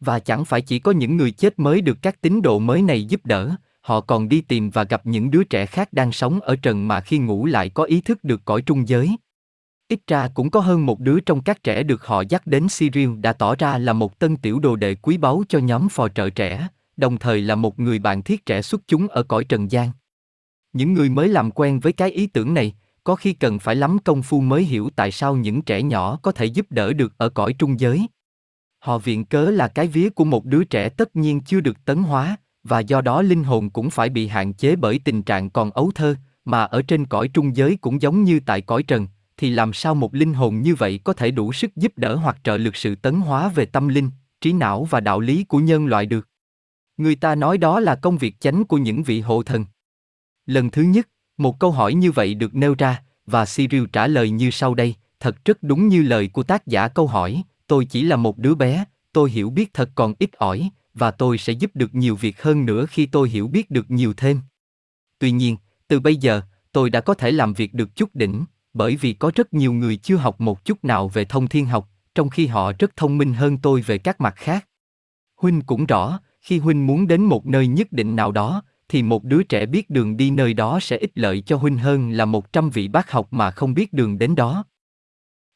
Và chẳng phải chỉ có những người chết mới được các tín đồ mới này giúp đỡ, họ còn đi tìm và gặp những đứa trẻ khác đang sống ở trần mà khi ngủ lại có ý thức được cõi trung giới. Ít ra cũng có hơn một đứa trong các trẻ được họ dắt đến Sirius đã tỏ ra là một tân tiểu đồ đệ quý báu cho nhóm phò trợ trẻ, đồng thời là một người bạn thiết trẻ xuất chúng ở cõi trần gian. Những người mới làm quen với cái ý tưởng này, có khi cần phải lắm công phu mới hiểu tại sao những trẻ nhỏ có thể giúp đỡ được ở cõi trung giới. Họ viện cớ là cái vía của một đứa trẻ tất nhiên chưa được tấn hóa, và do đó linh hồn cũng phải bị hạn chế bởi tình trạng còn ấu thơ, mà ở trên cõi trung giới cũng giống như tại cõi trần, thì làm sao một linh hồn như vậy có thể đủ sức giúp đỡ hoặc trợ lực sự tấn hóa về tâm linh, trí não và đạo lý của nhân loại được. Người ta nói đó là công việc chánh của những vị hộ thần. Lần thứ nhất, một câu hỏi như vậy được nêu ra, và Cyril trả lời như sau đây, thật rất đúng như lời của tác giả câu hỏi, tôi chỉ là một đứa bé, tôi hiểu biết thật còn ít ỏi, và tôi sẽ giúp được nhiều việc hơn nữa khi tôi hiểu biết được nhiều thêm. Tuy nhiên, từ bây giờ, tôi đã có thể làm việc được chút đỉnh, bởi vì có rất nhiều người chưa học một chút nào về thông thiên học, trong khi họ rất thông minh hơn tôi về các mặt khác. Huynh cũng rõ, khi huynh muốn đến một nơi nhất định nào đó, thì một đứa trẻ biết đường đi nơi đó sẽ ích lợi cho huynh hơn là một trăm vị bác học mà không biết đường đến đó.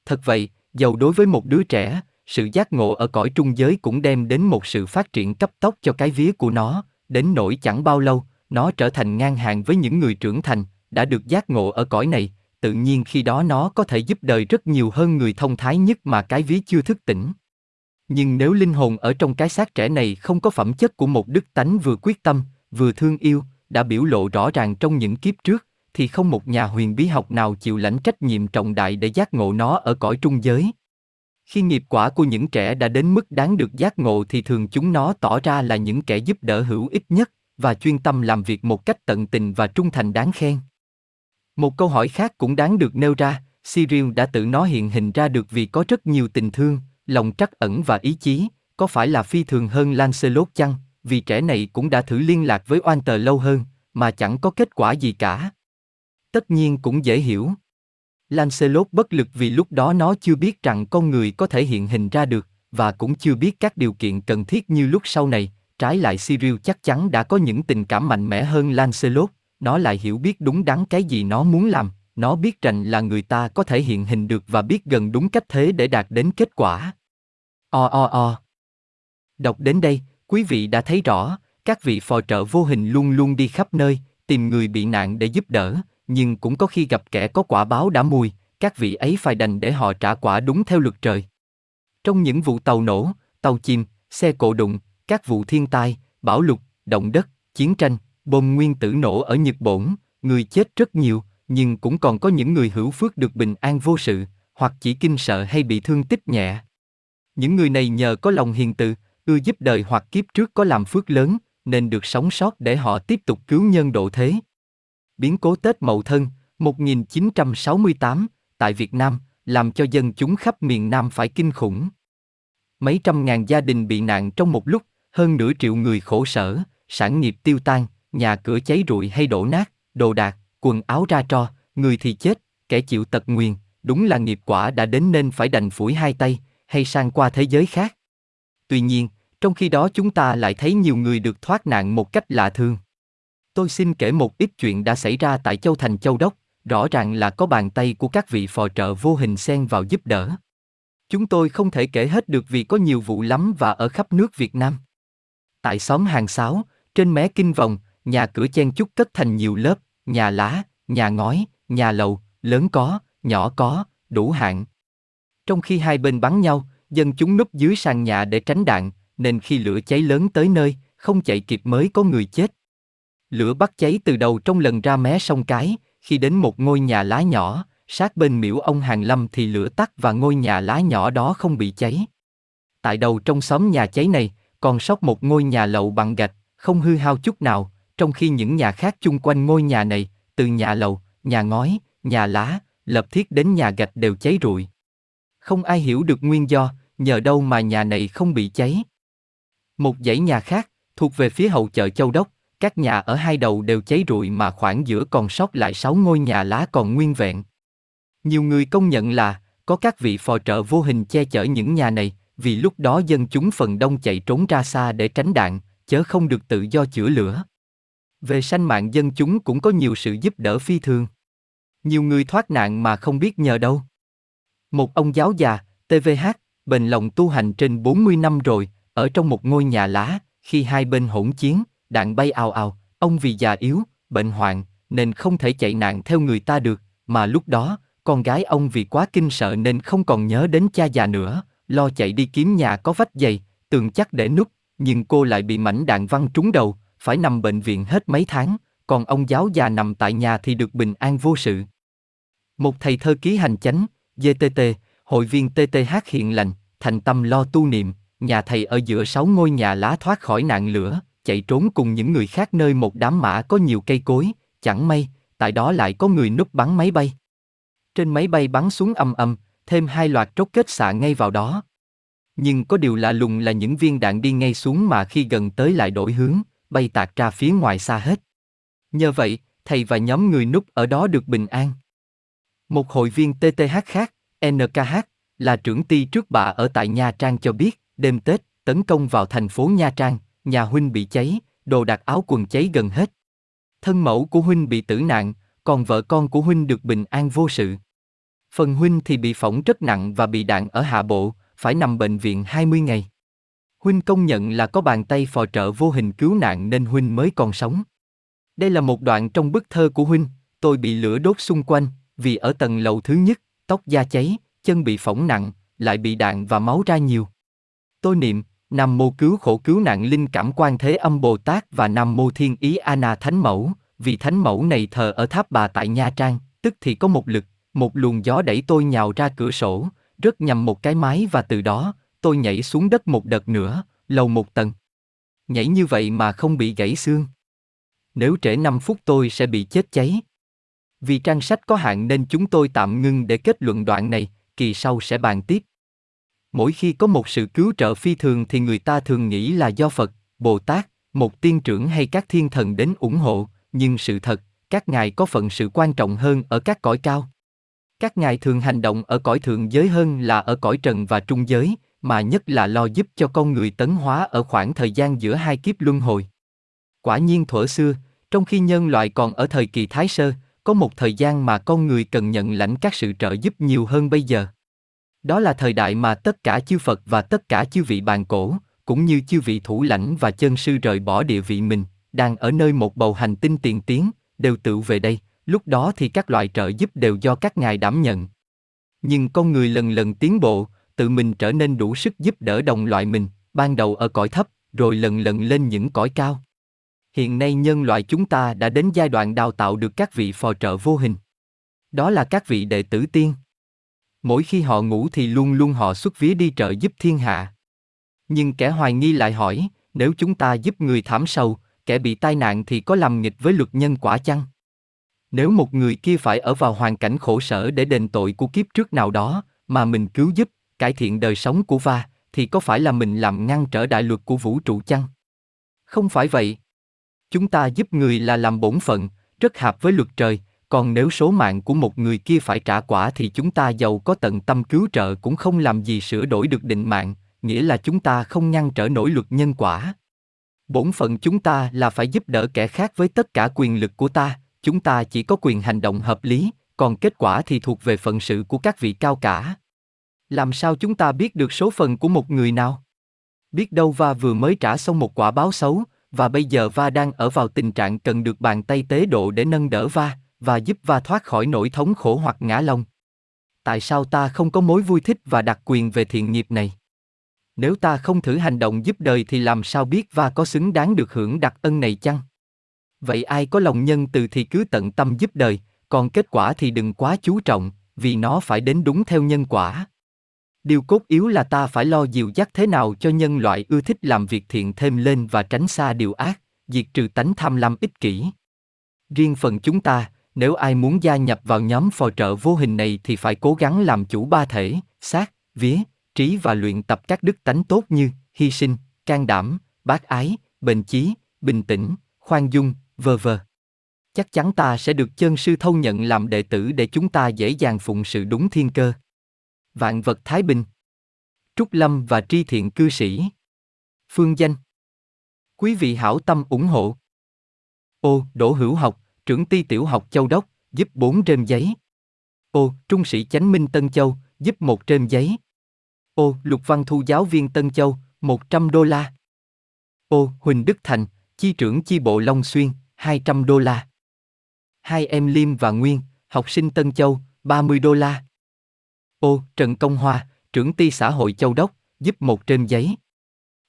Thật vậy, dầu đối với một đứa trẻ, sự giác ngộ ở cõi trung giới cũng đem đến một sự phát triển cấp tốc cho cái vía của nó, đến nỗi chẳng bao lâu, nó trở thành ngang hàng với những người trưởng thành, đã được giác ngộ ở cõi này, tự nhiên khi đó nó có thể giúp đời rất nhiều hơn người thông thái nhất mà cái ví chưa thức tỉnh. Nhưng nếu linh hồn ở trong cái xác trẻ này không có phẩm chất của một đức tánh vừa quyết tâm, vừa thương yêu, đã biểu lộ rõ ràng trong những kiếp trước, thì không một nhà huyền bí học nào chịu lãnh trách nhiệm trọng đại để giác ngộ nó ở cõi trung giới. Khi nghiệp quả của những trẻ đã đến mức đáng được giác ngộ thì thường chúng nó tỏ ra là những kẻ giúp đỡ hữu ích nhất và chuyên tâm làm việc một cách tận tình và trung thành đáng khen. Một câu hỏi khác cũng đáng được nêu ra, Cyril đã tự nó hiện hình ra được vì có rất nhiều tình thương, lòng trắc ẩn và ý chí, có phải là phi thường hơn Lancelot chăng, vì trẻ này cũng đã thử liên lạc với oan tờ lâu hơn, mà chẳng có kết quả gì cả. Tất nhiên cũng dễ hiểu. Lancelot bất lực vì lúc đó nó chưa biết rằng con người có thể hiện hình ra được, và cũng chưa biết các điều kiện cần thiết như lúc sau này, trái lại Cyril chắc chắn đã có những tình cảm mạnh mẽ hơn Lancelot, nó lại hiểu biết đúng đắn cái gì nó muốn làm, nó biết rằng là người ta có thể hiện hình được và biết gần đúng cách thế để đạt đến kết quả. O o o. Đọc đến đây, quý vị đã thấy rõ, các vị phò trợ vô hình luôn luôn đi khắp nơi, tìm người bị nạn để giúp đỡ, nhưng cũng có khi gặp kẻ có quả báo đã mùi, các vị ấy phải đành để họ trả quả đúng theo luật trời. Trong những vụ tàu nổ, tàu chìm, xe cộ đụng, các vụ thiên tai, bão lụt, động đất, chiến tranh, bom nguyên tử nổ ở Nhật Bản, người chết rất nhiều, nhưng cũng còn có những người hữu phước được bình an vô sự, hoặc chỉ kinh sợ hay bị thương tích nhẹ. Những người này nhờ có lòng hiền từ, ưa giúp đời hoặc kiếp trước có làm phước lớn, nên được sống sót để họ tiếp tục cứu nhân độ thế. Biến cố Tết Mậu Thân, 1968, tại Việt Nam, làm cho dân chúng khắp miền Nam phải kinh khủng. Mấy trăm ngàn gia đình bị nạn trong một lúc, hơn nửa triệu người khổ sở, sản nghiệp tiêu tan, nhà cửa cháy rụi hay đổ nát, đồ đạc, quần áo ra tro, người thì chết, kẻ chịu tật nguyền, đúng là nghiệp quả đã đến nên phải đành phủi hai tay, hay sang qua thế giới khác. Tuy nhiên, trong khi đó chúng ta lại thấy nhiều người được thoát nạn một cách lạ thường. Tôi xin kể một ít chuyện đã xảy ra tại Châu Thành Châu Đốc, rõ ràng là có bàn tay của các vị phò trợ vô hình xen vào giúp đỡ. Chúng tôi không thể kể hết được vì có nhiều vụ lắm và ở khắp nước Việt Nam. Tại xóm hàng sáo, trên mé kinh vòng, nhà cửa chen chúc cất thành nhiều lớp, nhà lá, nhà ngói, nhà lầu, lớn có, nhỏ có, đủ hạng. Trong khi hai bên bắn nhau, dân chúng núp dưới sàn nhà để tránh đạn, nên khi lửa cháy lớn tới nơi, không chạy kịp mới có người chết. Lửa bắt cháy từ đầu trong lần ra mé sông cái, khi đến một ngôi nhà lá nhỏ, sát bên miễu ông Hàng Lâm thì lửa tắt và ngôi nhà lá nhỏ đó không bị cháy. Tại đầu trong xóm nhà cháy này, còn sót một ngôi nhà lậu bằng gạch, không hư hao chút nào, trong khi những nhà khác chung quanh ngôi nhà này, từ nhà lầu, nhà ngói, nhà lá, lập thiết đến nhà gạch đều cháy rụi. Không ai hiểu được nguyên do, nhờ đâu mà nhà này không bị cháy. Một dãy nhà khác, thuộc về phía hậu chợ Châu Đốc, các nhà ở hai đầu đều cháy rụi mà khoảng giữa còn sót lại sáu ngôi nhà lá còn nguyên vẹn. Nhiều người công nhận là, có các vị phò trợ vô hình che chở những nhà này, vì lúc đó dân chúng phần đông chạy trốn ra xa để tránh đạn, chớ không được tự do chữa lửa. Về sanh mạng dân chúng cũng có nhiều sự giúp đỡ phi thường. Nhiều người thoát nạn mà không biết nhờ đâu. Một ông giáo già, TVH, bền lòng tu hành trên 40 năm rồi, ở trong một ngôi nhà lá, khi hai bên hỗn chiến, đạn bay ào ào, ông vì già yếu, bệnh hoạn, nên không thể chạy nạn theo người ta được, mà lúc đó, con gái ông vì quá kinh sợ nên không còn nhớ đến cha già nữa, lo chạy đi kiếm nhà có vách dày, tường chắc để núp, nhưng cô lại bị mảnh đạn văng trúng đầu, phải nằm bệnh viện hết mấy tháng, còn ông giáo già nằm tại nhà thì được bình an vô sự. Một thầy thơ ký hành chánh, GTT, hội viên TTH hiện lành, thành tâm lo tu niệm, nhà thầy ở giữa sáu ngôi nhà lá thoát khỏi nạn lửa, chạy trốn cùng những người khác nơi một đám mã có nhiều cây cối, chẳng may, tại đó lại có người núp bắn máy bay. Trên máy bay bắn xuống âm âm, thêm hai loạt trốt kết xạ ngay vào đó. Nhưng có điều lạ lùng là những viên đạn đi ngay xuống mà khi gần tới lại đổi hướng, bay tạc ra phía ngoài xa hết. Nhờ vậy, thầy và nhóm người núp ở đó được bình an. Một hội viên TTH khác, NKH, là trưởng ty trước bà ở tại Nha Trang cho biết, đêm Tết, tấn công vào thành phố Nha Trang, nhà huynh bị cháy, đồ đạc áo quần cháy gần hết. Thân mẫu của huynh bị tử nạn, còn vợ con của huynh được bình an vô sự. Phần huynh thì bị phỏng rất nặng và bị đạn ở hạ bộ, phải nằm bệnh viện 20 ngày. Huynh công nhận là có bàn tay phò trợ vô hình cứu nạn nên huynh mới còn sống. Đây là một đoạn trong bức thơ của huynh, tôi bị lửa đốt xung quanh, vì ở tầng lầu thứ nhất, tóc da cháy, chân bị phỏng nặng, lại bị đạn và máu ra nhiều. Tôi niệm, Nam mô cứu khổ cứu nạn linh cảm quan thế âm Bồ Tát và Nam mô thiên ý Ana Thánh Mẫu, vì Thánh Mẫu này thờ ở tháp bà tại Nha Trang, tức thì có một lực, một luồng gió đẩy tôi nhào ra cửa sổ, rớt nhầm một cái mái và từ đó, tôi nhảy xuống đất một đợt nữa, lầu một tầng. Nhảy như vậy mà không bị gãy xương. Nếu trễ 5 phút tôi sẽ bị chết cháy. Vì trang sách có hạn nên chúng tôi tạm ngưng để kết luận đoạn này, kỳ sau sẽ bàn tiếp. Mỗi khi có một sự cứu trợ phi thường thì người ta thường nghĩ là do Phật, Bồ Tát, một tiên trưởng hay các thiên thần đến ủng hộ, nhưng sự thật, các ngài có phận sự quan trọng hơn ở các cõi cao. Các ngài thường hành động ở cõi thượng giới hơn là ở cõi trần và trung giới, mà nhất là lo giúp cho con người tấn hóa ở khoảng thời gian giữa hai kiếp luân hồi. Quả nhiên thuở xưa, trong khi nhân loại còn ở thời kỳ Thái Sơ, có một thời gian mà con người cần nhận lãnh các sự trợ giúp nhiều hơn bây giờ. Đó là thời đại mà tất cả chư Phật và tất cả chư vị bàn cổ, cũng như chư vị thủ lãnh và chân sư rời bỏ địa vị mình, đang ở nơi một bầu hành tinh tiền tiến, đều tự về đây, lúc đó thì các loại trợ giúp đều do các ngài đảm nhận. Nhưng con người lần lần tiến bộ, tự mình trở nên đủ sức giúp đỡ đồng loại mình, ban đầu ở cõi thấp, rồi lần lần lên những cõi cao. Hiện nay nhân loại chúng ta đã đến giai đoạn đào tạo được các vị phò trợ vô hình. Đó là các vị đệ tử tiên. Mỗi khi họ ngủ thì luôn luôn họ xuất vía đi trợ giúp thiên hạ. Nhưng kẻ hoài nghi lại hỏi, nếu chúng ta giúp người thảm sầu, kẻ bị tai nạn thì có làm nghịch với luật nhân quả chăng? Nếu một người kia phải ở vào hoàn cảnh khổ sở để đền tội của kiếp trước nào đó, mà mình cứu giúp, cải thiện đời sống của va, thì có phải là mình làm ngăn trở đại luật của vũ trụ chăng? Không phải vậy. Chúng ta giúp người là làm bổn phận, rất hợp với luật trời, còn nếu số mạng của một người kia phải trả quả thì chúng ta giàu có tận tâm cứu trợ cũng không làm gì sửa đổi được định mạng, nghĩa là chúng ta không ngăn trở nổi luật nhân quả. Bổn phận chúng ta là phải giúp đỡ kẻ khác với tất cả quyền lực của ta, chúng ta chỉ có quyền hành động hợp lý, còn kết quả thì thuộc về phận sự của các vị cao cả. Làm sao chúng ta biết được số phận của một người nào? Biết đâu Va vừa mới trả xong một quả báo xấu, và bây giờ Va đang ở vào tình trạng cần được bàn tay tế độ để nâng đỡ Va, và giúp Va thoát khỏi nỗi thống khổ hoặc ngã lòng. Tại sao ta không có mối vui thích và đặc quyền về thiện nghiệp này? Nếu ta không thử hành động giúp đời thì làm sao biết Va có xứng đáng được hưởng đặc ân này chăng? Vậy ai có lòng nhân từ thì cứ tận tâm giúp đời, còn kết quả thì đừng quá chú trọng, vì nó phải đến đúng theo nhân quả. Điều cốt yếu là ta phải lo dìu dắt thế nào cho nhân loại ưa thích làm việc thiện thêm lên và tránh xa điều ác, diệt trừ tánh tham lam ích kỷ. Riêng phần chúng ta, nếu ai muốn gia nhập vào nhóm phò trợ vô hình này thì phải cố gắng làm chủ ba thể, xác, vía, trí và luyện tập các đức tánh tốt như hy sinh, can đảm, bác ái, bền chí, bình tĩnh, khoan dung, vờ vờ. Chắc chắn ta sẽ được chân sư thâu nhận làm đệ tử để chúng ta dễ dàng phụng sự đúng thiên cơ. Vạn vật Thái Bình Trúc Lâm và Tri Thiện Cư Sĩ Phương danh Quý vị hảo tâm ủng hộ Ô, Đỗ Hữu Học, trưởng ty tiểu học Châu Đốc, giúp 4 trên giấy. Ô, Trung sĩ Chánh Minh Tân Châu, giúp một trên giấy. Ô, Lục Văn Thu giáo viên Tân Châu, 100 đô la. Ô, Huỳnh Đức Thành, chi trưởng chi bộ Long Xuyên, 200 đô la. Hai em Liêm và Nguyên, học sinh Tân Châu, 30 đô la. Ô, Trần Công Hoa, trưởng ty xã hội Châu Đốc, giúp một trên giấy.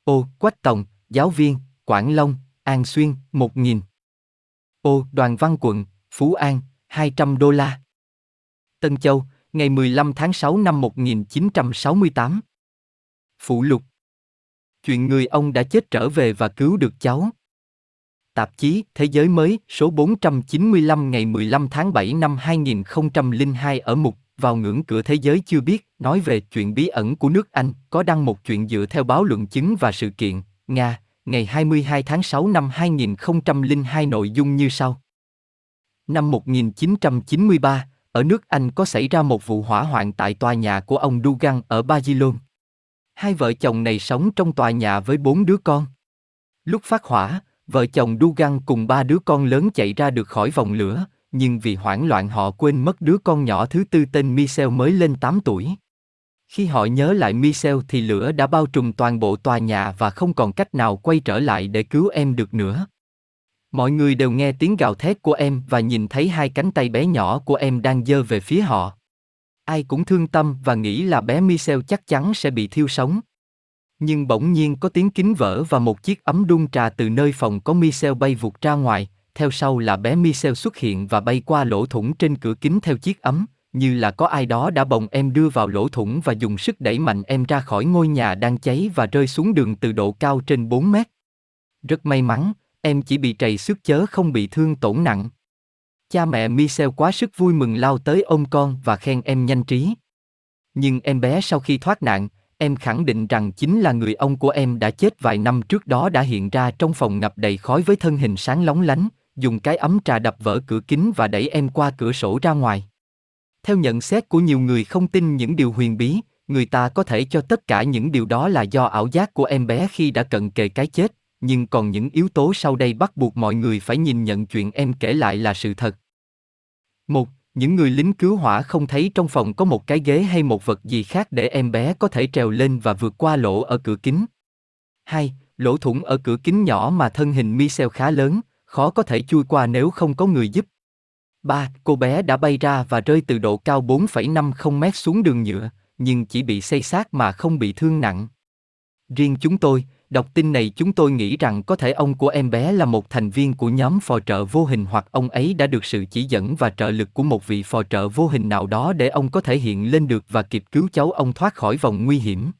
Ô, Quách Tòng, giáo viên, Quảng Long, An Xuyên, 1.000. Ô, Đoàn Văn Quận, Phú An, 200 đô la. Tân Châu, ngày 15 tháng 6 năm 1968. Phụ lục. Chuyện người ông đã chết trở về và cứu được cháu. Tạp chí Thế giới mới số 495 ngày 15 tháng 7 năm 2002 ở mục vào ngưỡng cửa thế giới chưa biết, nói về chuyện bí ẩn của nước Anh, có đăng một chuyện dựa theo báo luận chứng và sự kiện, Nga, ngày 22 tháng 6 năm 2002 nội dung như sau. Năm 1993, ở nước Anh có xảy ra một vụ hỏa hoạn tại tòa nhà của ông Dugan ở Babylon. Hai vợ chồng này sống trong tòa nhà với bốn đứa con. Lúc phát hỏa, vợ chồng Dugan cùng ba đứa con lớn chạy ra được khỏi vòng lửa, nhưng vì hoảng loạn họ quên mất đứa con nhỏ thứ tư tên Michel mới lên 8 tuổi. Khi họ nhớ lại Michel thì lửa đã bao trùm toàn bộ tòa nhà và không còn cách nào quay trở lại để cứu em được nữa. Mọi người đều nghe tiếng gào thét của em và nhìn thấy hai cánh tay bé nhỏ của em đang dơ về phía họ. Ai cũng thương tâm và nghĩ là bé Michel chắc chắn sẽ bị thiêu sống. Nhưng bỗng nhiên có tiếng kính vỡ và một chiếc ấm đun trà từ nơi phòng có Michel bay vụt ra ngoài, theo sau là bé Michel xuất hiện và bay qua lỗ thủng trên cửa kính theo chiếc ấm, như là có ai đó đã bồng em đưa vào lỗ thủng và dùng sức đẩy mạnh em ra khỏi ngôi nhà đang cháy và rơi xuống đường từ độ cao trên 4 mét. Rất may mắn, em chỉ bị trầy xước chớ không bị thương tổn nặng. Cha mẹ Michel quá sức vui mừng lao tới ôm con và khen em nhanh trí. Nhưng em bé sau khi thoát nạn, em khẳng định rằng chính là người ông của em đã chết vài năm trước đó đã hiện ra trong phòng ngập đầy khói với thân hình sáng lóng lánh, dùng cái ấm trà đập vỡ cửa kính và đẩy em qua cửa sổ ra ngoài. Theo nhận xét của nhiều người không tin những điều huyền bí, người ta có thể cho tất cả những điều đó là do ảo giác của em bé khi đã cận kề cái chết, nhưng còn những yếu tố sau đây bắt buộc mọi người phải nhìn nhận chuyện em kể lại là sự thật. Một, những người lính cứu hỏa không thấy trong phòng có một cái ghế hay một vật gì khác để em bé có thể trèo lên và vượt qua lỗ ở cửa kính. Hai, lỗ thủng ở cửa kính nhỏ mà thân hình Michel khá lớn, khó có thể chui qua nếu không có người giúp. 3. Cô bé đã bay ra và rơi từ độ cao 4,50 mét xuống đường nhựa, nhưng chỉ bị xây xác mà không bị thương nặng. Riêng chúng tôi, đọc tin này chúng tôi nghĩ rằng có thể ông của em bé là một thành viên của nhóm phò trợ vô hình hoặc ông ấy đã được sự chỉ dẫn và trợ lực của một vị phò trợ vô hình nào đó để ông có thể hiện lên được và kịp cứu cháu ông thoát khỏi vòng nguy hiểm.